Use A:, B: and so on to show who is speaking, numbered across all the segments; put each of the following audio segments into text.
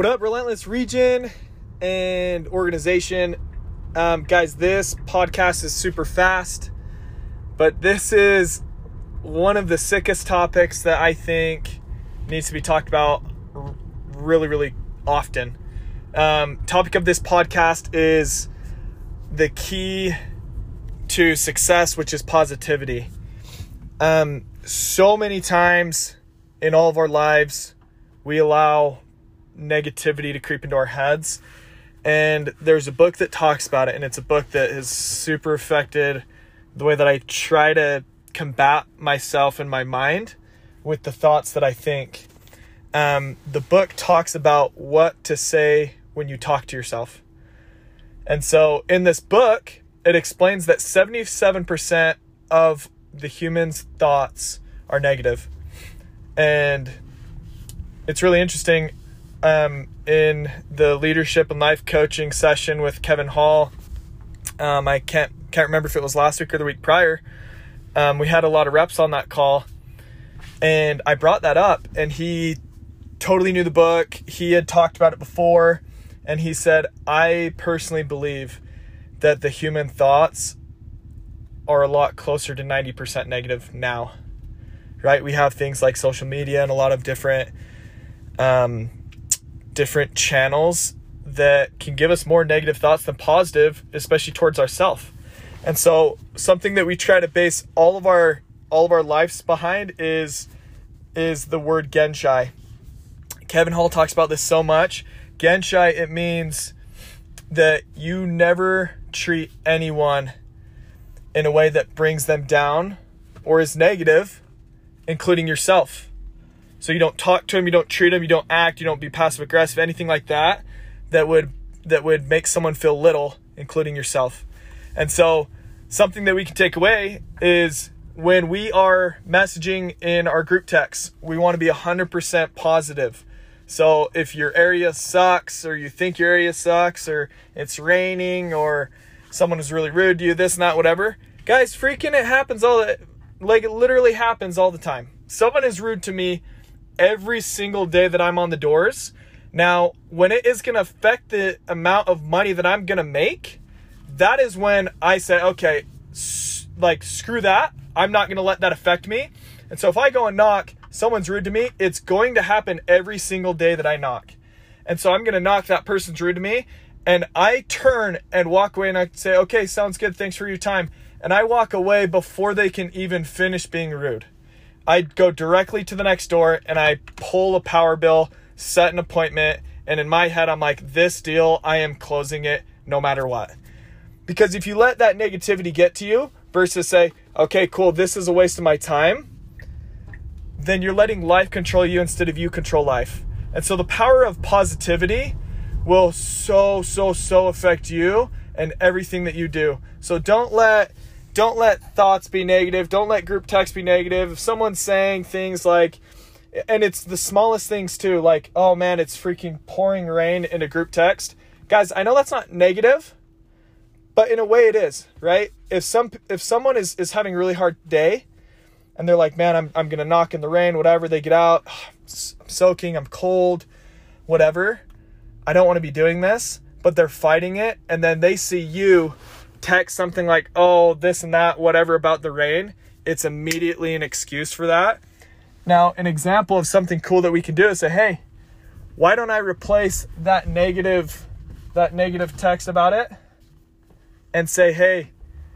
A: What up, Relentless Region and organization? Um, guys, this podcast is super fast, but this is one of the sickest topics that I think needs to be talked about really, really often. Um, topic of this podcast is the key to success, which is positivity. Um, so many times in all of our lives, we allow negativity to creep into our heads. And there's a book that talks about it, and it's a book that has super affected the way that I try to combat myself and my mind with the thoughts that I think. Um, the book talks about what to say when you talk to yourself. And so in this book, it explains that 77% of the human's thoughts are negative. And it's really interesting. Um, in the leadership and life coaching session with Kevin Hall, um, I can't can't remember if it was last week or the week prior. Um, we had a lot of reps on that call, and I brought that up, and he totally knew the book. He had talked about it before, and he said, "I personally believe that the human thoughts are a lot closer to 90% negative now. Right? We have things like social media and a lot of different um, different channels that can give us more negative thoughts than positive, especially towards ourselves. And so something that we try to base all of our all of our lives behind is is the word genshai. Kevin Hall talks about this so much. Genshai it means that you never treat anyone in a way that brings them down or is negative, including yourself. So you don't talk to them, you don't treat them, you don't act, you don't be passive aggressive, anything like that that would that would make someone feel little, including yourself. And so something that we can take away is when we are messaging in our group text, we want to be 100% positive. So if your area sucks or you think your area sucks or it's raining or someone is really rude to you, this and that, whatever. Guys, freaking it happens all the like it literally happens all the time. Someone is rude to me every single day that I'm on the doors. Now, when it is going to affect the amount of money that I'm going to make, that is when I say, okay, like screw that. I'm not going to let that affect me. And so if I go and knock, someone's rude to me, it's going to happen every single day that I knock. And so I'm going to knock that person's rude to me and I turn and walk away and I say, okay, sounds good. Thanks for your time. And I walk away before they can even finish being rude. I go directly to the next door and I pull a power bill, set an appointment. And in my head, I'm like, this deal, I am closing it no matter what. Because if you let that negativity get to you versus say, okay, cool, this is a waste of my time, then you're letting life control you instead of you control life. And so the power of positivity will so so so affect you and everything that you do. So don't let don't let thoughts be negative. Don't let group text be negative. If someone's saying things like and it's the smallest things too, like, oh man, it's freaking pouring rain in a group text. Guys, I know that's not negative, but in a way it is, right? If some if someone is is having a really hard day and they're like, man, I'm I'm gonna knock in the rain, whatever, they get out, ah, I'm soaking, I'm cold, whatever I don't want to be doing this, but they're fighting it. And then they see you text something like, oh, this and that, whatever about the rain. It's immediately an excuse for that. Now, an example of something cool that we can do is say, hey, why don't I replace that negative that negative text about it and say, hey,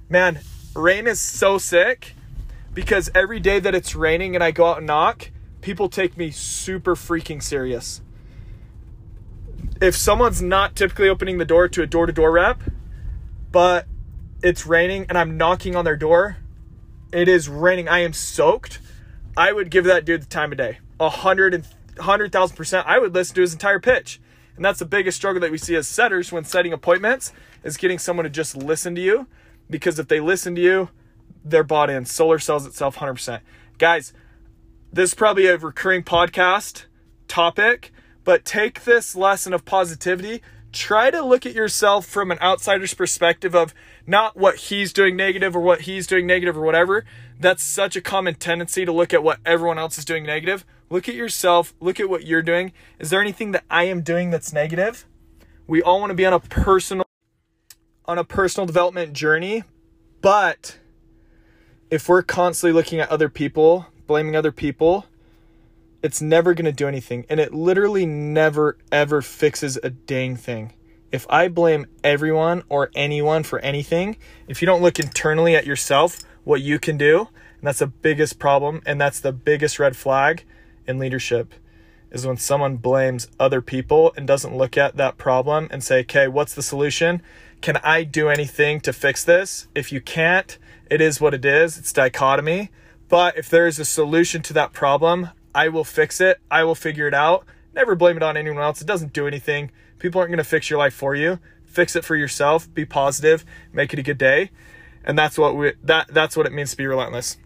A: man, rain is so sick because every day that it's raining and I go out and knock, people take me super freaking serious if someone's not typically opening the door to a door to door rep, but it's raining and I'm knocking on their door, it is raining, I am soaked, I would give that dude the time of day. A hundred and hundred thousand percent. I would listen to his entire pitch. And that's the biggest struggle that we see as setters when setting appointments is getting someone to just listen to you. Because if they listen to you, they're bought in. Solar sells itself 100%. Guys, this is probably a recurring podcast topic but take this lesson of positivity, try to look at yourself from an outsider's perspective of not what he's doing negative or what he's doing negative or whatever. That's such a common tendency to look at what everyone else is doing negative. Look at yourself. Look at what you're doing. Is there anything that I am doing that's negative? We all want to be on a personal on a personal development journey, but if we're constantly looking at other people, blaming other people, it's never going to do anything. And it literally never, ever fixes a dang thing. If I blame everyone or anyone for anything, if you don't look internally at yourself, what you can do, and that's the biggest problem, and that's the biggest red flag in leadership, is when someone blames other people and doesn't look at that problem and say, okay, what's the solution? Can I do anything to fix this? If you can't, it is what it is. It's dichotomy. But if there is a solution to that problem, I will fix it. I will figure it out. Never blame it on anyone else. It doesn't do anything. People aren't going to fix your life for you. Fix it for yourself. Be positive. Make it a good day. And that's what we that that's what it means to be relentless.